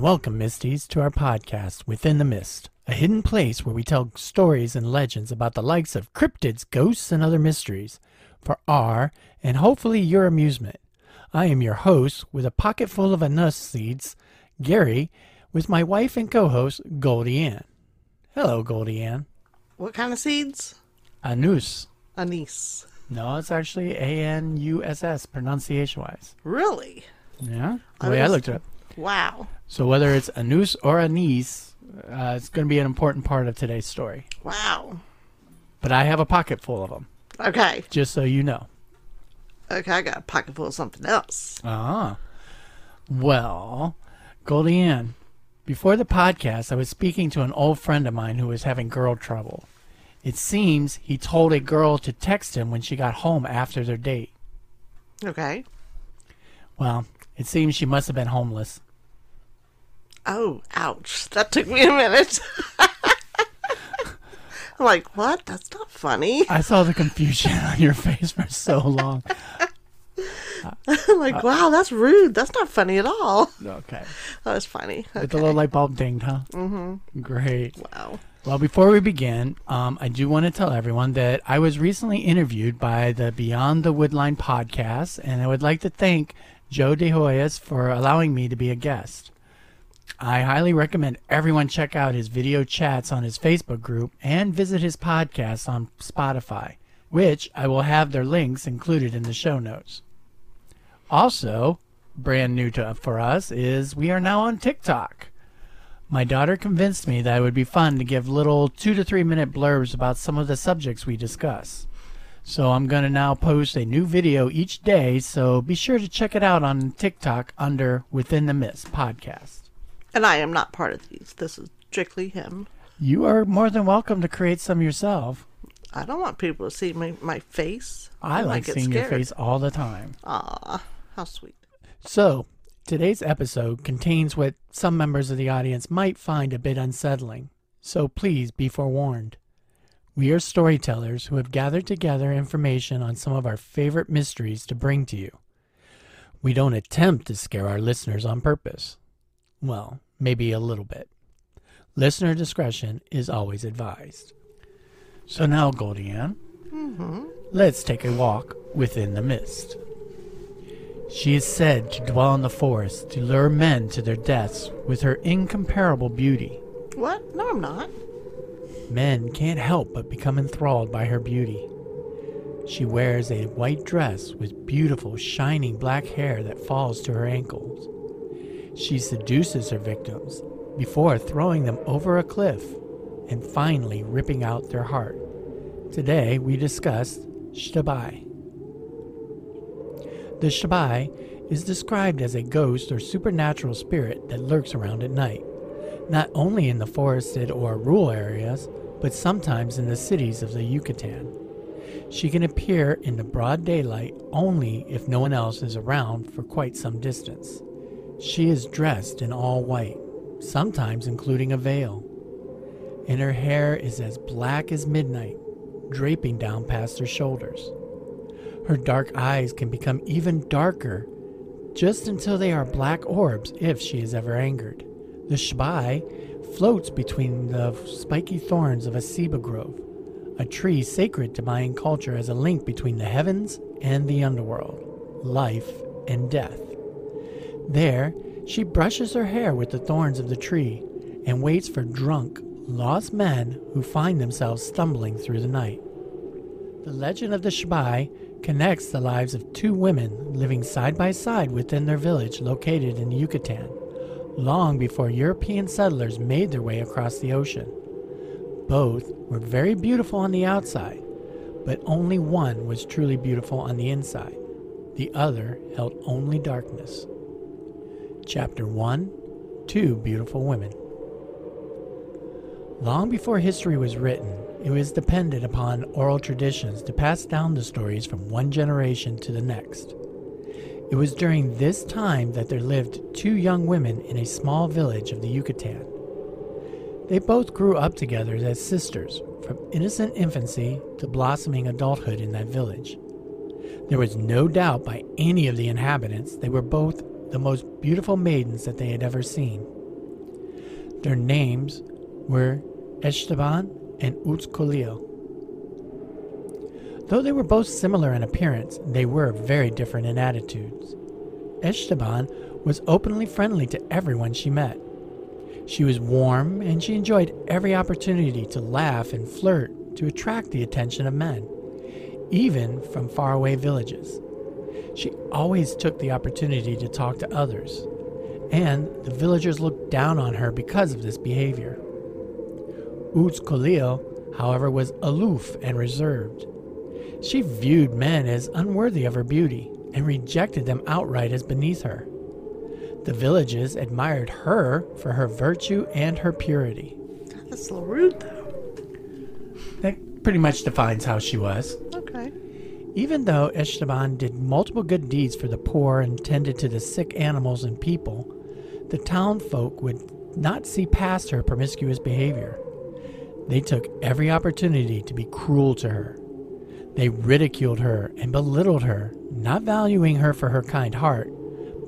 and welcome, Misties, to our podcast, Within the Mist, a hidden place where we tell stories and legends about the likes of cryptids, ghosts, and other mysteries for our and hopefully your amusement. I am your host with a pocket full of anus seeds, Gary, with my wife and co host, Goldie Ann. Hello, Goldie Ann. What kind of seeds? Anus. Anise. No, it's actually A N U S S pronunciation wise. Really? Yeah, the way I looked it up. Wow. So whether it's anus or a anise, uh, it's going to be an important part of today's story. Wow. But I have a pocket full of them, Okay. just so you know. Okay, I got a pocket full of something else. Ah. Well, Goldie Ann, before the podcast, I was speaking to an old friend of mine who was having girl trouble. It seems he told a girl to text him when she got home after their date. Okay. Well, it seems she must have been homeless. Oh, ouch. That took me a minute. I'm like, what? That's not funny. I saw the confusion on your face for so long. I'm like, wow, that's rude. That's not funny at all. Okay. That was funny. With the little light bulb dinged, huh? Mm-hmm. Great. Wow. Well, before we begin, um, I do want to tell everyone that I was recently interviewed by the Beyond the Woodline podcast, and I would like to thank Joe De Hoyas for allowing me to be a guest. I highly recommend everyone check out his video chats on his Facebook group and visit his podcast on Spotify, which I will have their links included in the show notes. Also, brand new to for us is we are now on TikTok. My daughter convinced me that it would be fun to give little two to three minute blurbs about some of the subjects we discuss. So I'm going to now post a new video each day, so be sure to check it out on TikTok under Within the Mist podcast. And I am not part of these. This is strictly him. You are more than welcome to create some yourself. I don't want people to see my, my face. I like get seeing your face all the time. Aw, how sweet. So, today's episode contains what some members of the audience might find a bit unsettling, so please be forewarned. We are storytellers who have gathered together information on some of our favorite mysteries to bring to you. We don't attempt to scare our listeners on purpose. Well, maybe a little bit. Listener discretion is always advised. So now, Goldie Ann, mm-hmm. let's take a walk within the mist. She is said to dwell in the forest to lure men to their deaths with her incomparable beauty. What? No, I'm not. Men can't help but become enthralled by her beauty. She wears a white dress with beautiful, shining black hair that falls to her ankles. She seduces her victims before throwing them over a cliff and finally ripping out their heart. Today we discuss Xtabay. The Xtabay is described as a ghost or supernatural spirit that lurks around at night, not only in the forested or rural areas, but sometimes in the cities of the Yucatan. She can appear in the broad daylight only if no one else is around for quite some distance. She is dressed in all white, sometimes including a veil, and her hair is as black as midnight, draping down past her shoulders. Her dark eyes can become even darker just until they are black orbs if she is ever angered. The Xtabay floats between the spiky thorns of a ceiba grove, a tree sacred to Mayan culture as a link between the heavens and the underworld, life and death. There, she brushes her hair with the thorns of the tree and waits for drunk, lost men who find themselves stumbling through the night. The legend of the Xtabay connects the lives of two women living side by side within their village located in Yucatan, long before European settlers made their way across the ocean. Both were very beautiful on the outside, but only one was truly beautiful on the inside. The other held only darkness. Chapter 1 Two Beautiful Women. Long before history was written, it was dependent upon oral traditions to pass down the stories from one generation to the next. It was during this time that there lived two young women in a small village of the Yucatan. They both grew up together as sisters, from innocent infancy to blossoming adulthood in that village. There was no doubt by any of the inhabitants they were both the most beautiful maidens that they had ever seen. Their names were Esteban and Utz-Colel. Though they were both similar in appearance, they were very different in attitudes. Esteban was openly friendly to everyone she met. She was warm and she enjoyed every opportunity to laugh and flirt to attract the attention of men, even from faraway villages. She always took the opportunity to talk to others, and the villagers looked down on her because of this behavior. Utz-Colel, however, was aloof and reserved. She viewed men as unworthy of her beauty and rejected them outright as beneath her. The villages admired her for her virtue and her purity. That's a little rude, though. That pretty much defines how she was. Even though Esteban did multiple good deeds for the poor and tended to the sick animals and people, the town folk would not see past her promiscuous behavior. They took every opportunity to be cruel to her. They ridiculed her and belittled her, not valuing her for her kind heart,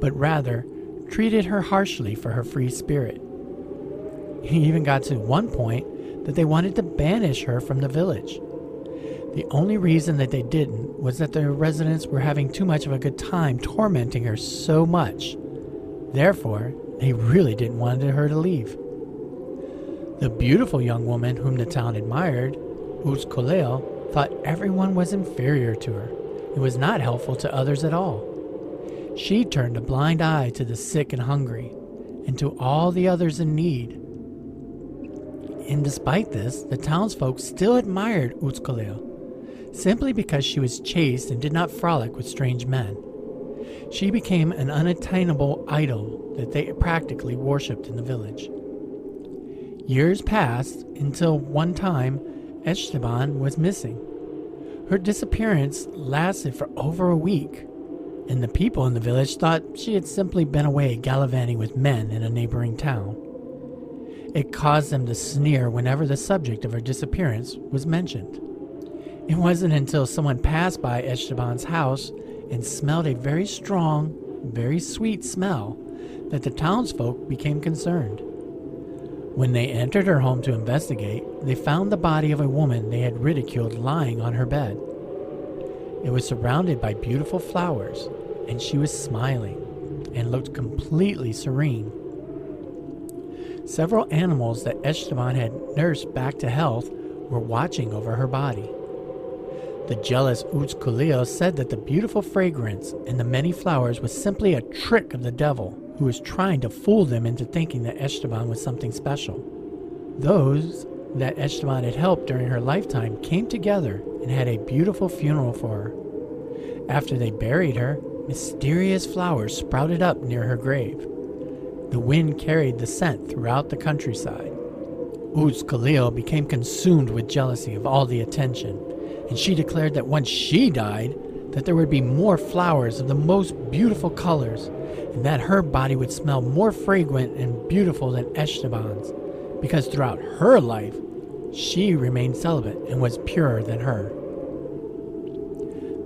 but rather treated her harshly for her free spirit. He even got to one point that they wanted to banish her from the village. The only reason that they didn't was that the residents were having too much of a good time tormenting her so much. Therefore, they really didn't want her to leave. The beautiful young woman whom the town admired, Utz-Colel, thought everyone was inferior to her and was not helpful to others at all. She turned a blind eye to the sick and hungry, and to all the others in need. And despite this, the townsfolk still admired Utz-Colel, simply because she was chaste and did not frolic with strange men. She became an unattainable idol that they practically worshipped in the village. Years passed until one time Esteban was missing. Her disappearance lasted for over a week, and the people in the village thought she had simply been away gallivanting with men in a neighboring town. It caused them to sneer whenever the subject of her disappearance was mentioned. It wasn't until someone passed by Esteban's house and smelled a very strong, very sweet smell that the townsfolk became concerned. When they entered her home to investigate, they found the body of a woman they had ridiculed lying on her bed. It was surrounded by beautiful flowers, and she was smiling and looked completely serene. Several animals that Esteban had nursed back to health were watching over her body. The jealous Utz-Colel said that the beautiful fragrance and the many flowers was simply a trick of the devil who was trying to fool them into thinking that Esteban was something special. Those that Esteban had helped during her lifetime came together and had a beautiful funeral for her. After they buried her, mysterious flowers sprouted up near her grave. The wind carried the scent throughout the countryside. Utz-Colel became consumed with jealousy of all the attention, and she declared that once she died, that there would be more flowers of the most beautiful colors, and that her body would smell more fragrant and beautiful than Esteban's, because throughout her life, she remained celibate and was purer than her.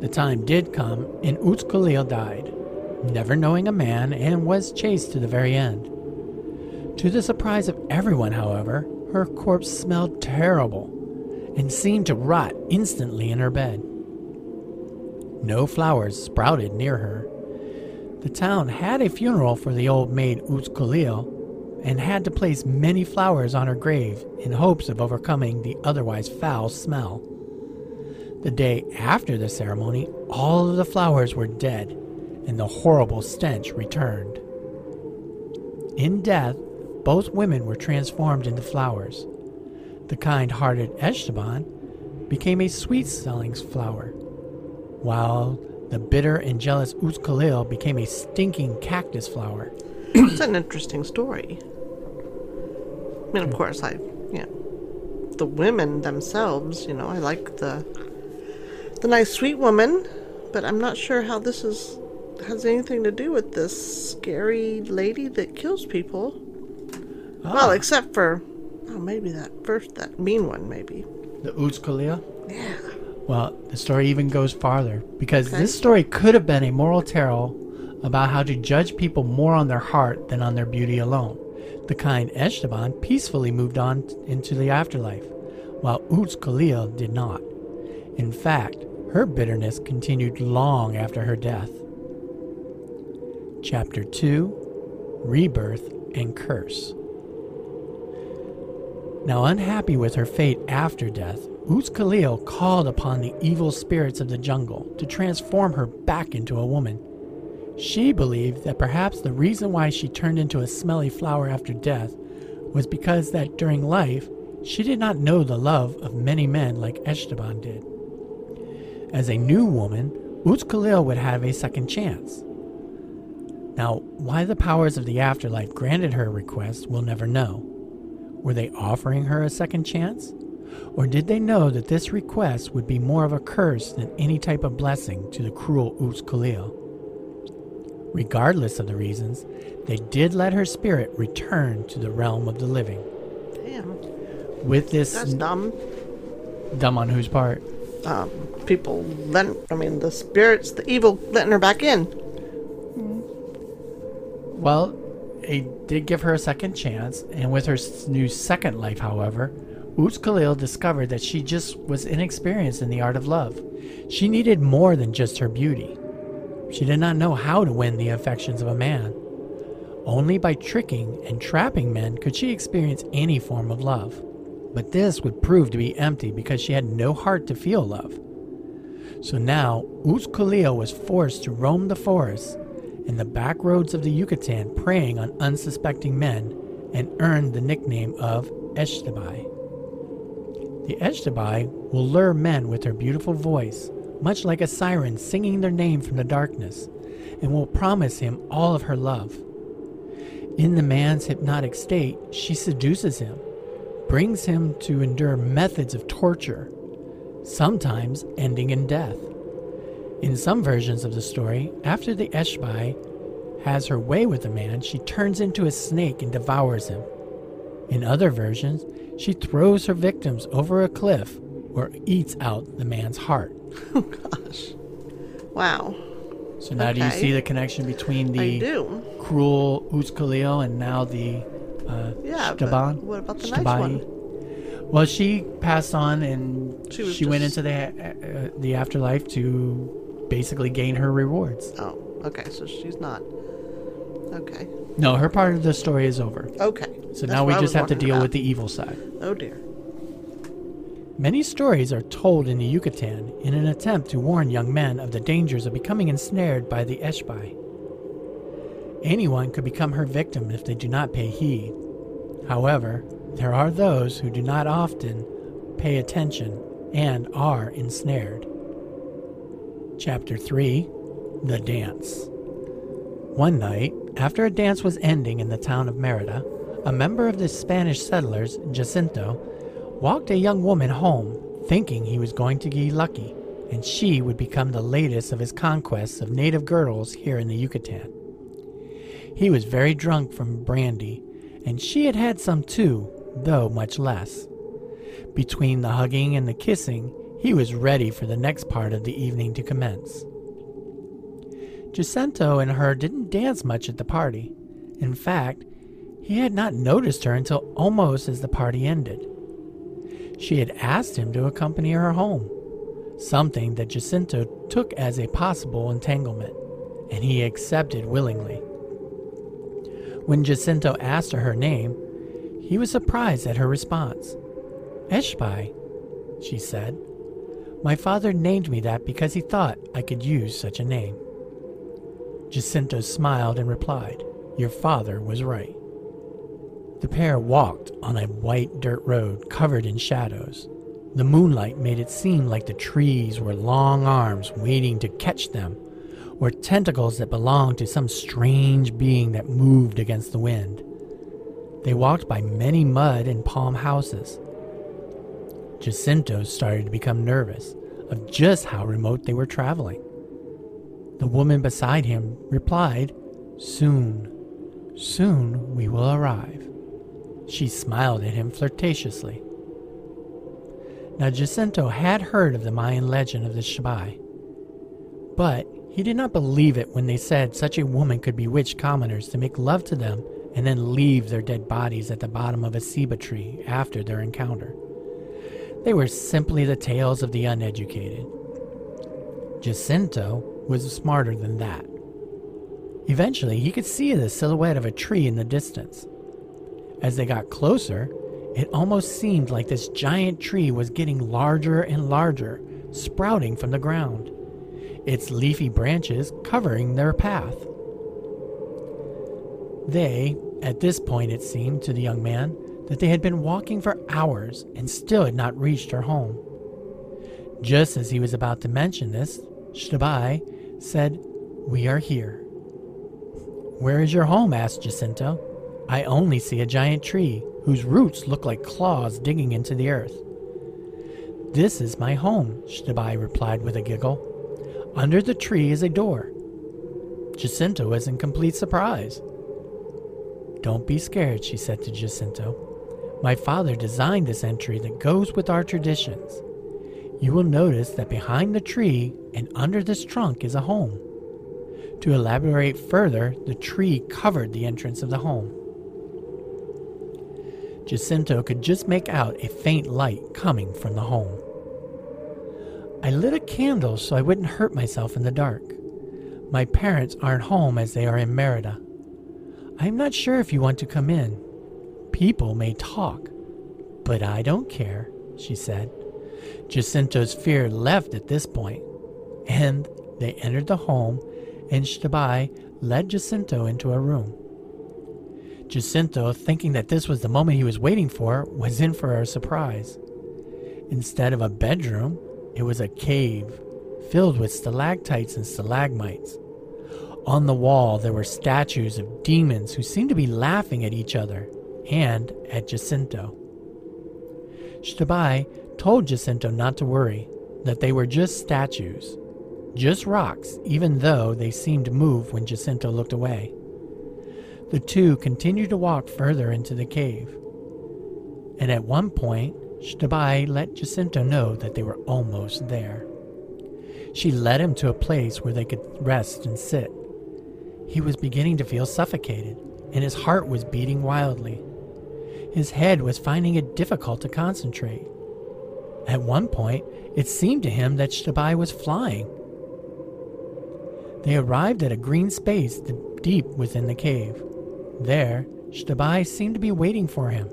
The time did come, and Utz-Colel died, never knowing a man, and was chaste to the very end. To the surprise of everyone, however, her corpse smelled terrible and seemed to rot instantly in her bed. No flowers sprouted near her. The town had a funeral for the old maid Utz-Colel and had to place many flowers on her grave in hopes of overcoming the otherwise foul smell. The day after the ceremony, all of the flowers were dead and the horrible stench returned. In death, both women were transformed into flowers. The kind hearted Esteban became a sweet smelling flower, while the bitter and jealous Utz-Colel became a stinking cactus flower. it's an interesting story. I mean, of course, I, you know, the women themselves, you know, I like the the nice sweet woman, but I'm not sure how this is has anything to do with this scary lady that kills people. Ah. Well, except for oh, maybe that first that mean one, maybe. The Utz-Colel? Yeah. Well, the story even goes farther because Okay. this story could have been a moral tale about how to judge people more on their heart than on their beauty alone. The kind Esteban peacefully moved on into the afterlife, while Uz did not. In fact, her bitterness continued long after her death. Chapter 2 Rebirth and Curse. Now, unhappy with her fate after death, Utz-Colel called upon the evil spirits of the jungle to transform her back into a woman. She believed that perhaps the reason why she turned into a smelly flower after death was because that during life she did not know the love of many men like Esteban did. As a new woman, Utz-Colel would have a second chance. Now, why the powers of the afterlife granted her request, we'll never know. Were they offering her a second chance? Or did they know that this request would be more of a curse than any type of blessing to the cruel Utz-Colel? Regardless of the reasons, they did let her spirit return to the realm of the living. Damn. With this That's dumb. dumb on whose part? Um, people letting, I mean, the spirits, the evil letting her back in. Well, it did give her a second chance, and with her new second life, however, Utz-Colel discovered that she just was inexperienced in the art of love. She needed more than just her beauty. She did not know how to win the affections of a man. Only by tricking and trapping men could she experience any form of love. But this would prove to be empty because she had no heart to feel love. So now, Utz-Colel was forced to roam the forests in the back roads of the Yucatan preying on unsuspecting men and earned the nickname of Xtabay. The Xtabay will lure men with her beautiful voice, much like a siren singing their name from the darkness, and will promise him all of her love. In the man's hypnotic state, she seduces him, brings him to endure methods of torture, sometimes ending in death. In some versions of the story, after the Xtabay has her way with a man, she turns into a snake and devours him. In other versions, she throws her victims over a cliff or eats out the man's heart. Oh, gosh. Wow. So now do you see the connection between the cruel Utz-Colel and now the uh, Yeah, Xtabay? what about the nice one? Well, she passed on and She she, was went into the uh, the afterlife to basically gain her rewards. Oh, okay. So she's not. Okay. No, her part of the story is over. Okay. So That's now we just have to deal about. with the evil side. Oh dear. Many stories are told in the Yucatan in an attempt to warn young men of the dangers of becoming ensnared by the Xtabay. Anyone could become her victim if they do not pay heed. However, there are those who do not often pay attention and are ensnared. Chapter 3 The Dance One night, after a dance was ending in the town of Merida, a member of the Spanish settlers, Jacinto, walked a young woman home, thinking he was going to be lucky, and she would become the latest of his conquests of native girls here in the Yucatan. He was very drunk from brandy, and she had had some too, though much less. Between the hugging and the kissing, he was ready for the next part of the evening to commence. Jacinto and her didn't dance much at the party. In fact, he had not noticed her until almost as the party ended. She had asked him to accompany her home, something that Jacinto took as a possible entanglement, and he accepted willingly. When Jacinto asked her her name, he was surprised at her response. Xtabay, she said. My father named me that because he thought I could use such a name. Jacinto smiled and replied, Your father was right. The pair walked on a white dirt road covered in shadows. The moonlight made it seem like the trees were long arms waiting to catch them, or tentacles that belonged to some strange being that moved against the wind. They walked by many mud and palm houses. Jacinto started to become nervous of just how remote they were traveling. The woman beside him replied, Soon, soon we will arrive. She smiled at him flirtatiously. Now, Jacinto had heard of the Mayan legend of the Xtabay, but he did not believe it when they said such a woman could bewitch commoners to make love to them and then leave their dead bodies at the bottom of a ceiba tree after their encounter. They were simply the tales of the uneducated. Jacinto was smarter than that. Eventually, he could see the silhouette of a tree in the distance. As they got closer, it almost seemed like this giant tree was getting larger and larger, sprouting from the ground, its leafy branches covering their path. They, at this point, it seemed to the young man that they had been walking for hours and still had not reached her home. Just as he was about to mention this, Xtabay said, We are here. Where is your home? asked Jacinto. I only see a giant tree whose roots look like claws digging into the earth. This is my home, Xtabay replied with a giggle. Under the tree is a door. Jacinto was in complete surprise. Don't be scared, she said to Jacinto. My father designed this entry that goes with our traditions. You will notice that behind the tree and under this trunk is a home. To elaborate further, the tree covered the entrance of the home. Jacinto could just make out a faint light coming from the home. I lit a candle so I wouldn't hurt myself in the dark. My parents aren't home as they are in Merida. I'm not sure if you want to come in. People may talk, but I don't care, she said. Jacinto's fear left at this point, and they entered the home, and Xtabay led Jacinto into a room. Jacinto, thinking that this was the moment he was waiting for, was in for a surprise. Instead of a bedroom, it was a cave filled with stalactites and stalagmites. On the wall, there were statues of demons who seemed to be laughing at each other and at Jacinto. Xtabay told Jacinto not to worry, that they were just statues, just rocks, even though they seemed to move when Jacinto looked away. The two continued to walk further into the cave. And at one point, Xtabay let Jacinto know that they were almost there. She led him to a place where they could rest and sit. He was beginning to feel suffocated, and his heart was beating wildly. His head was finding it difficult to concentrate. At one point, it seemed to him that Xtabay was flying. They arrived at a green space deep within the cave. There, Xtabay seemed to be waiting for him,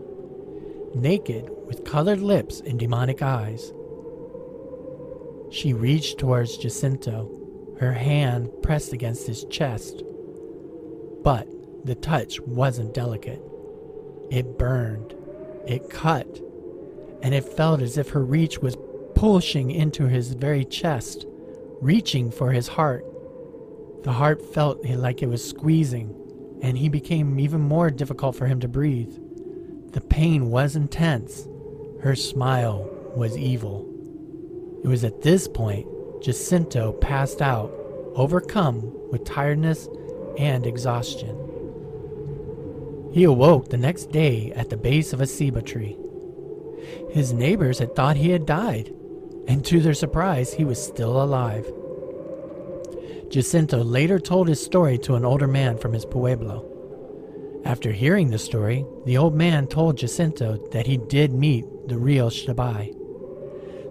naked, with colored lips and demonic eyes. She reached towards Jacinto, her hand pressed against his chest. But the touch wasn't delicate. It burned, it cut, and it felt as if her reach was pushing into his very chest, reaching for his heart. The heart felt like it was squeezing, and he became even more difficult for him to breathe. The pain was intense. Her smile was evil. It was at this point Jacinto passed out, overcome with tiredness and exhaustion. He awoke the next day at the base of a ceiba tree. His neighbors had thought he had died, and to their surprise, he was still alive. Jacinto later told his story to an older man from his pueblo. After hearing the story, the old man told Jacinto that he did meet the real Xtabay.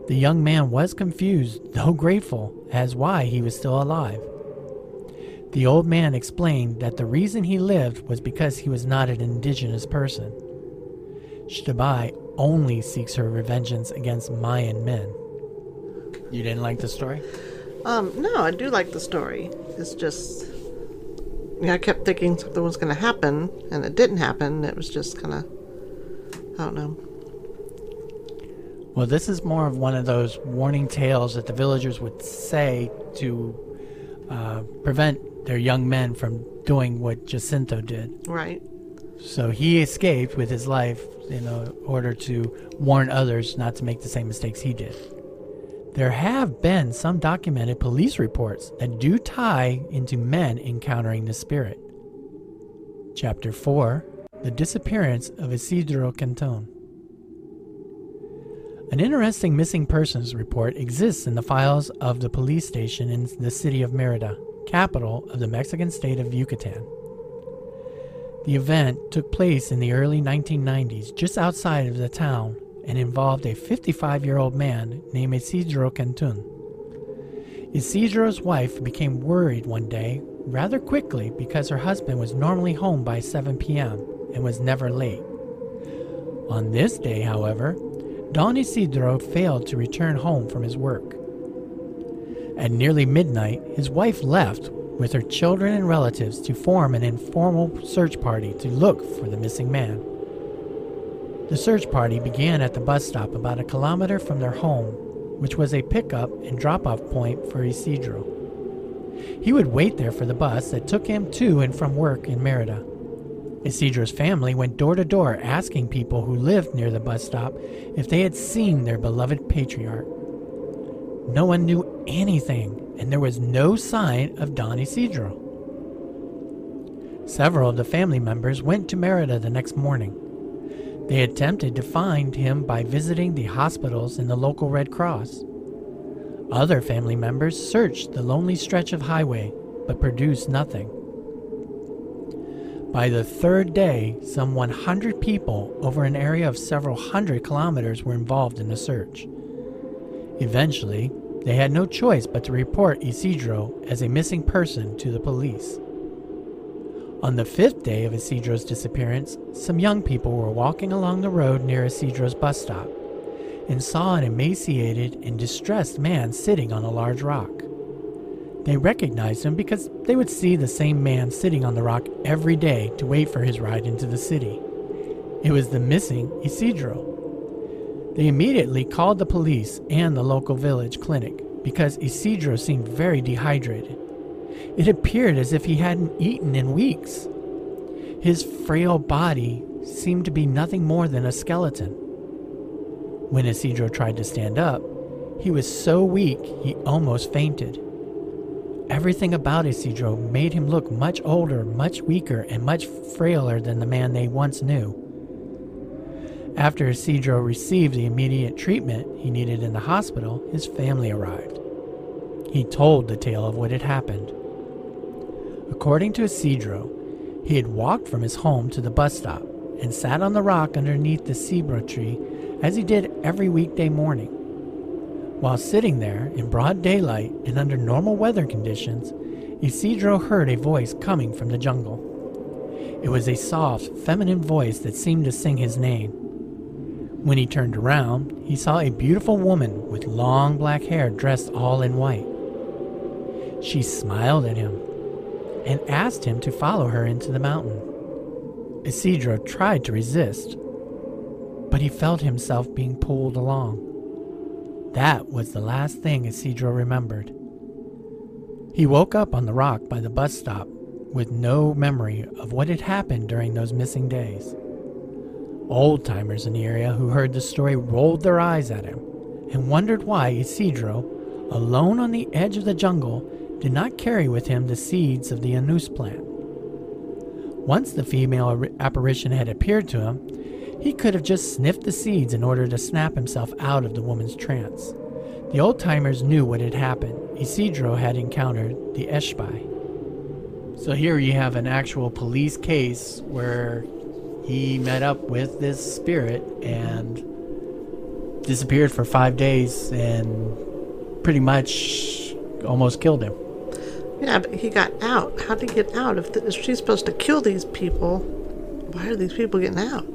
The young man was confused, though grateful, as why he was still alive. The old man explained that the reason he lived was because he was not an indigenous person. Xtabay only seeks her revengeance against Mayan men. You didn't like the story? Um, no, I do like the story. It's just, I kept thinking something was going to happen, and it didn't happen. It was just kind of, I don't know. Well, this is more of one of those warning tales that the villagers would say to uh, prevent their young men from doing what Jacinto did. Right. So he escaped with his life in order to warn others not to make the same mistakes he did. There have been some documented police reports that do tie into men encountering the spirit. Chapter 4 The Disappearance of Isidro Canton. An interesting missing persons report exists in the files of the police station in the city of Merida, capital of the Mexican state of Yucatan. The event took place in the early 1990s just outside of the town and involved a 55 year old man named Isidro Cantun. Isidro's wife became worried one day rather quickly because her husband was normally home by 7 p.m. and was never late. On this day, however, Don Isidro failed to return home from his work. At nearly midnight, his wife left with her children and relatives to form an informal search party to look for the missing man. The search party began at the bus stop about a kilometer from their home, which was a pickup and drop off point for Isidro. He would wait there for the bus that took him to and from work in Merida. Isidro's family went door to door asking people who lived near the bus stop if they had seen their beloved patriarch. No one knew anything, and there was no sign of Don Isidro. Several of the family members went to Merida the next morning. They attempted to find him by visiting the hospitals and the local Red Cross. Other family members searched the lonely stretch of highway, but produced nothing. By the third day, some 100 people over an area of several hundred kilometers were involved in the search. Eventually, they had no choice but to report Isidro as a missing person to the police. On the fifth day of Isidro's disappearance, some young people were walking along the road near Isidro's bus stop and saw an emaciated and distressed man sitting on a large rock. They recognized him because they would see the same man sitting on the rock every day to wait for his ride into the city. It was the missing Isidro. They immediately called the police and the local village clinic because Isidro seemed very dehydrated. It appeared as if he hadn't eaten in weeks. His frail body seemed to be nothing more than a skeleton. When Isidro tried to stand up, he was so weak he almost fainted. Everything about Isidro made him look much older, much weaker, and much frailer than the man they once knew. After Isidro received the immediate treatment he needed in the hospital, his family arrived. He told the tale of what had happened. According to Isidro, he had walked from his home to the bus stop and sat on the rock underneath the ceiba tree as he did every weekday morning. While sitting there in broad daylight and under normal weather conditions, Isidro heard a voice coming from the jungle. It was a soft, feminine voice that seemed to sing his name. When he turned around, he saw a beautiful woman with long black hair dressed all in white. She smiled at him and asked him to follow her into the mountain. Isidro tried to resist, but he felt himself being pulled along. That was the last thing Isidro remembered. He woke up on the rock by the bus stop with no memory of what had happened during those missing days. Old timers in the area who heard the story rolled their eyes at him and wondered why Isidro, alone on the edge of the jungle, did not carry with him the seeds of the anus plant. Once the female apparition had appeared to him, he could have just sniffed the seeds in order to snap himself out of the woman's trance. The old timers knew what had happened. Isidro had encountered the Xtabay. So here you have an actual police case where he met up with this spirit and disappeared for five days and pretty much almost killed him. Yeah, but he got out. How did he get out? If, if she's supposed to kill these people, why are these people getting out?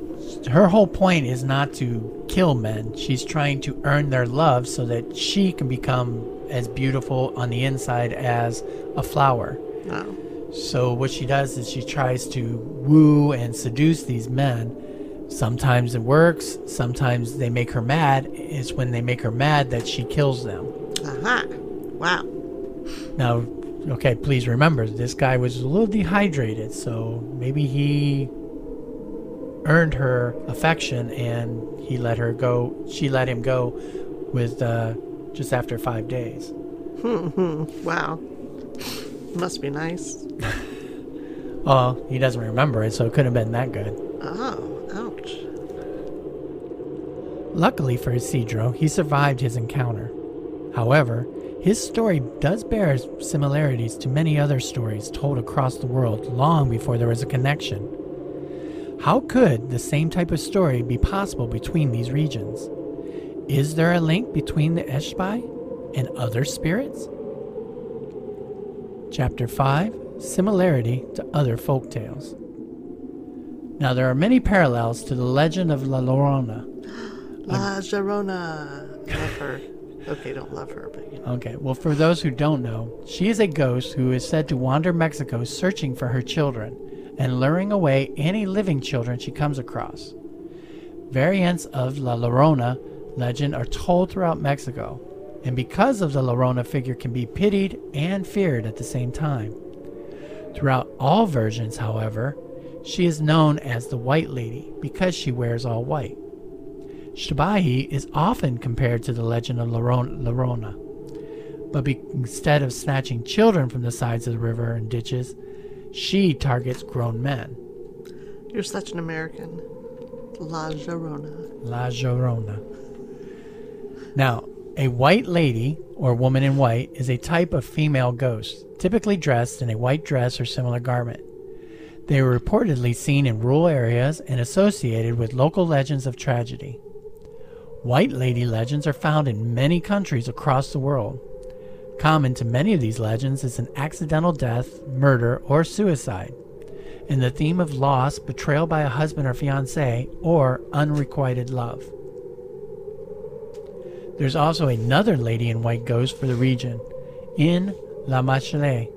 Her whole point is not to kill men. She's trying to earn their love so that she can become as beautiful on the inside as a flower. Oh. So what she does is she tries to woo and seduce these men. Sometimes it works, sometimes they make her mad. It's when they make her mad that she kills them. Aha. Wow. Now, okay, please remember this guy was a little dehydrated, so maybe he earned her affection, and he let her go. She let him go with uh, just after five days. wow, must be nice. well, he doesn't remember it, so it couldn't have been that good. Oh, ouch. Luckily for Isidro, he survived his encounter. However, his story does bear similarities to many other stories told across the world long before there was a connection. How could the same type of story be possible between these regions? Is there a link between the Xtabay and other spirits? Chapter 5 Similarity to Other Folk Tales. Now, there are many parallels to the legend of La Llorona. La Llorona. Love her. Okay, don't love her, but you know. Okay, well, for those who don't know, she is a ghost who is said to wander Mexico searching for her children and luring away any living children she comes across. Variants of La Llorona legend are told throughout Mexico, and because of the Llorona figure can be pitied and feared at the same time. Throughout all versions, however, she is known as the White Lady because she wears all white. Xtabay is often compared to the legend of Lloron- Llorona, but instead of snatching children from the sides of the river and ditches, she targets grown men. You're such an American. La Llorona. La Llorona. Now, a white lady, or woman in white, is a type of female ghost, typically dressed in a white dress or similar garment. They are reportedly seen in rural areas and associated with local legends of tragedy. White lady legends are found in many countries across the world. Common to many of these legends is an accidental death, murder, or suicide, and the theme of loss, betrayal by a husband or fiance, or unrequited love. There's also another lady in white ghost for the region, in La Machele.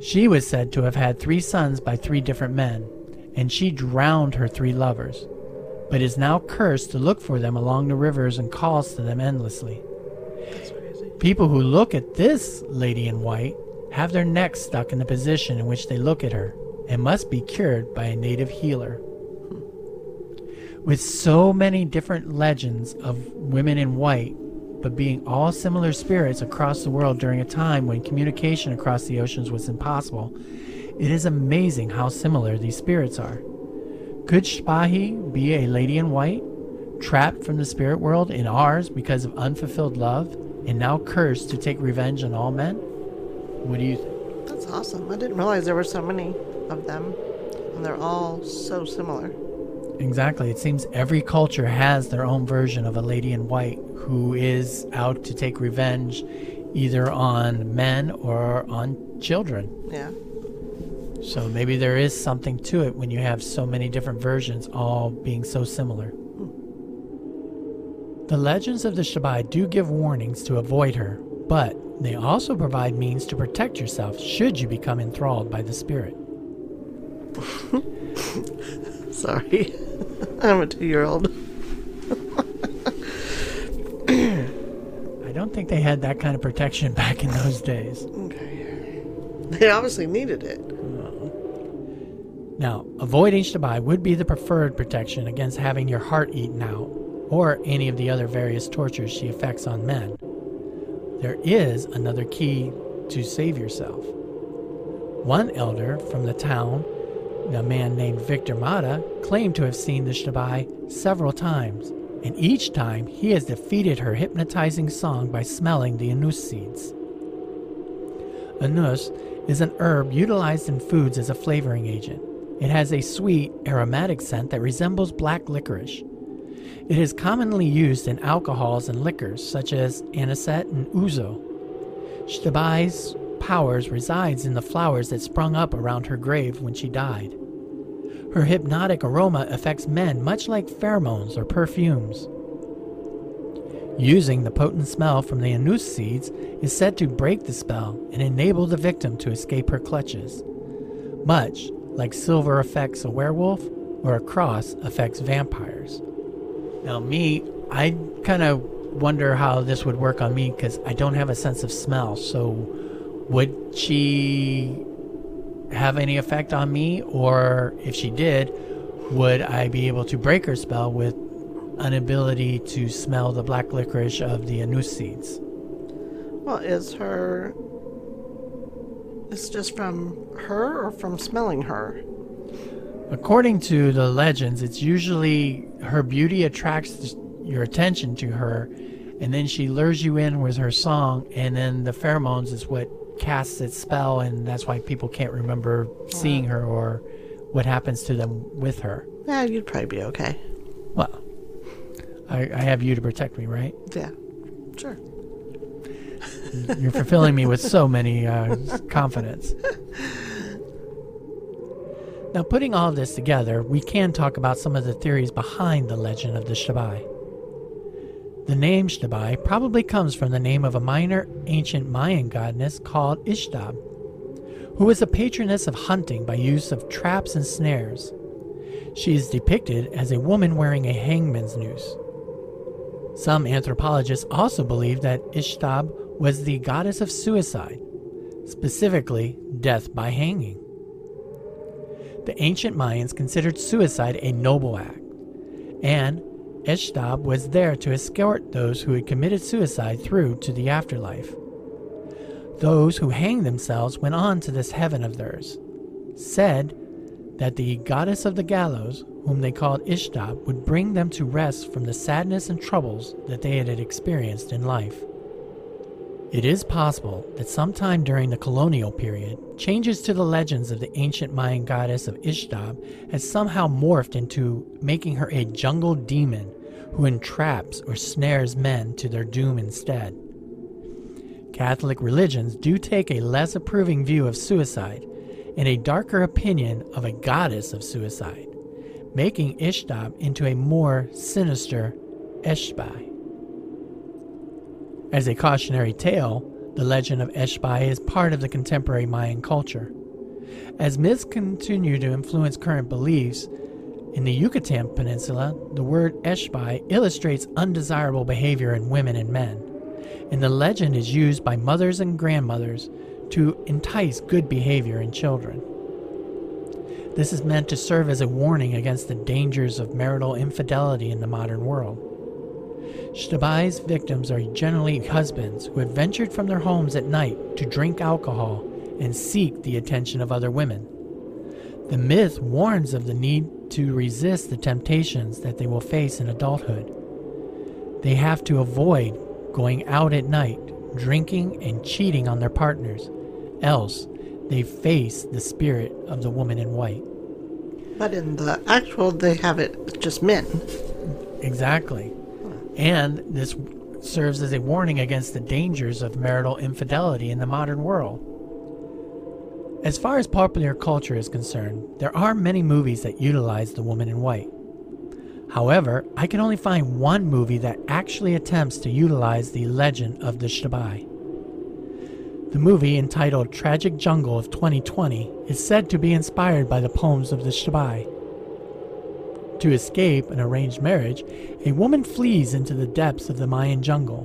She was said to have had three sons by three different men, and she drowned her three lovers, but is now cursed to look for them along the rivers and calls to them endlessly. People who look at this lady in white have their necks stuck in the position in which they look at her and must be cured by a native healer. With so many different legends of women in white, but being all similar spirits across the world during a time when communication across the oceans was impossible, it is amazing how similar these spirits are. Could Xtabay be a lady in white, trapped from the spirit world in ours because of unfulfilled love, and now cursed to take revenge on all men? What do you think? That's awesome. I didn't realize there were so many of them, and they're all so similar. Exactly. It seems every culture has their own version of a lady in white who is out to take revenge either on men or on children. Yeah. So maybe there is something to it when you have so many different versions all being so similar. The legends of the Xtabay do give warnings to avoid her, but they also provide means to protect yourself should you become enthralled by the spirit. Sorry. I'm a two year old. I don't think they had that kind of protection back in those days. Okay. They obviously needed it. Now, avoiding Xtabay would be the preferred protection against having your heart eaten out or any of the other various tortures she effects on men. There is another key to save yourself. One elder from the town, a man named Victor Mata, claimed to have seen the Xtabay several times, and each time he has defeated her hypnotizing song by smelling the anus seeds. Anus is an herb utilized in foods as a flavoring agent. It has a sweet, aromatic scent that resembles black licorice. It is commonly used in alcohols and liquors such as anisette and ouzo. Xtabay's powers resides in the flowers that sprung up around her grave when she died. Her hypnotic aroma affects men much like pheromones or perfumes. Using the potent smell from the anus seeds is said to break the spell and enable the victim to escape her clutches. Much like silver affects a werewolf or a cross affects vampires. Now, me, I kind of wonder how this would work on me because I don't have a sense of smell. So, would she have any effect on me? Or if she did, would I be able to break her spell with an ability to smell the black licorice of the anus seeds? Well, is her. Is just from her or from smelling her? According to the legends, it's usually her beauty attracts your attention to her, and then she lures you in with her song, and then the pheromones is what casts its spell, and that's why people can't remember seeing her or what happens to them with her. Yeah, you'd probably be okay. Well, I, I have you to protect me, right? Yeah. Sure. You're fulfilling me with so many uh, confidence. Now, putting all this together, we can talk about some of the theories behind the legend of the Xtabay. The name Xtabay probably comes from the name of a minor ancient Mayan goddess called Ixtab, who was a patroness of hunting by use of traps and snares. She is depicted as a woman wearing a hangman's noose. Some anthropologists also believe that Ixtab was the goddess of suicide, specifically death by hanging. The ancient Mayans considered suicide a noble act, and Ixtab was there to escort those who had committed suicide through to the afterlife. Those who hanged themselves went on to this heaven of theirs, said that the goddess of the gallows, whom they called Ixtab, would bring them to rest from the sadness and troubles that they had experienced in life. It is possible that sometime during the colonial period, changes to the legends of the ancient Mayan goddess of Ixtab has somehow morphed into making her a jungle demon who entraps or snares men to their doom instead. Catholic religions do take a less approving view of suicide and a darker opinion of a goddess of suicide, making Ixtab into a more sinister Xtabay. As a cautionary tale, the legend of Xtabay is part of the contemporary Mayan culture. As myths continue to influence current beliefs, in the Yucatan Peninsula, the word Xtabay illustrates undesirable behavior in women and men, and the legend is used by mothers and grandmothers to entice good behavior in children. This is meant to serve as a warning against the dangers of marital infidelity in the modern world. Xtabay's victims are generally husbands who have ventured from their homes at night to drink alcohol and seek the attention of other women. The myth warns of the need to resist the temptations that they will face in adulthood. They have to avoid going out at night, drinking, and cheating on their partners, else, they face the spirit of the woman in white. But in the actual, they have it just men. Exactly. And this serves as a warning against the dangers of marital infidelity in the modern world. As far as popular culture is concerned, there are many movies that utilize the woman in white. However, I can only find one movie that actually attempts to utilize the legend of the Xtabay. The movie, entitled Tragic Jungle of 2020, is said to be inspired by the poems of the Xtabay. To escape an arranged marriage, a woman flees into the depths of the Mayan jungle,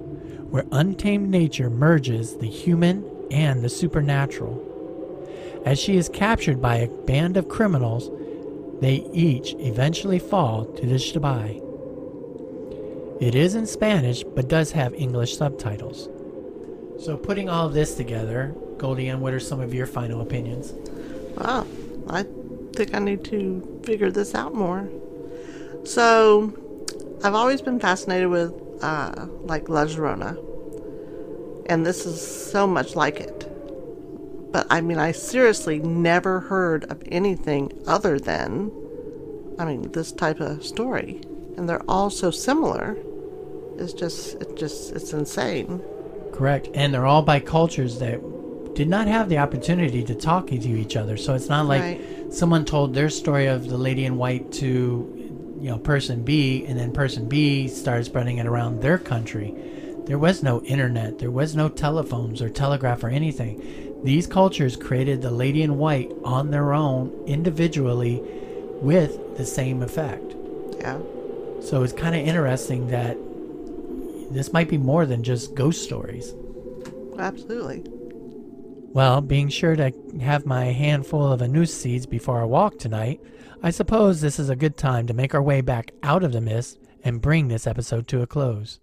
where untamed nature merges the human and the supernatural. As she is captured by a band of criminals, they each eventually fall to the Xtabay. It is in Spanish, but does have English subtitles. So, putting all of this together, GoldieAnn what are some of your final opinions? Wow, I think I need to figure this out more. So, I've always been fascinated with uh, like La Llorona, and this is so much like it. But I mean, I seriously never heard of anything other than, I mean, this type of story, and they're all so similar. It's just, it just, it's insane. Correct, and they're all by cultures that did not have the opportunity to talk to each other. So it's not like right. someone told their story of the lady in white to you know person B, and then person B started spreading it around their country. There was no internet, there was no telephones or telegraph or anything. These cultures created the lady in white on their own individually with the same effect. Yeah. So it's kind of interesting that this might be more than just ghost stories. Absolutely. Well, being sure to have my handful of anise seeds before I walk tonight, I suppose this is a good time to make our way back out of the mist and bring this episode to a close.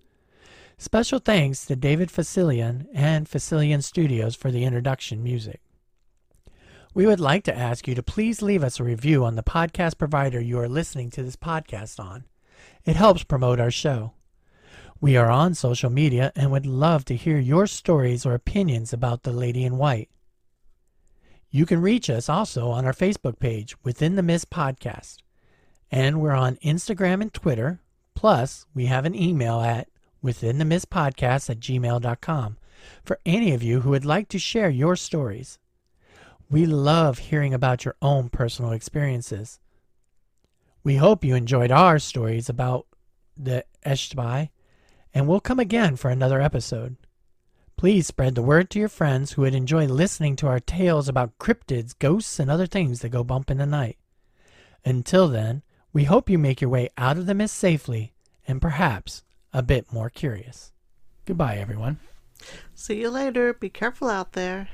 Special thanks to David Facilian and Facilian Studios for the introduction music. We would like to ask you to please leave us a review on the podcast provider you are listening to this podcast on. It helps promote our show. We are on social media and would love to hear your stories or opinions about the Lady in White. You can reach us also on our Facebook page, Within the Mist Podcast. And we're on Instagram and Twitter. Plus, we have an email at within the mist podcast at gmail.com for any of you who would like to share your stories. We love hearing about your own personal experiences. We hope you enjoyed our stories about the Xtabay, and we'll come again for another episode. Please spread the word to your friends who would enjoy listening to our tales about cryptids, ghosts, and other things that go bump in the night. Until then, we hope you make your way out of the mist safely and perhaps a bit more curious. Goodbye, everyone. See you later. Be careful out there.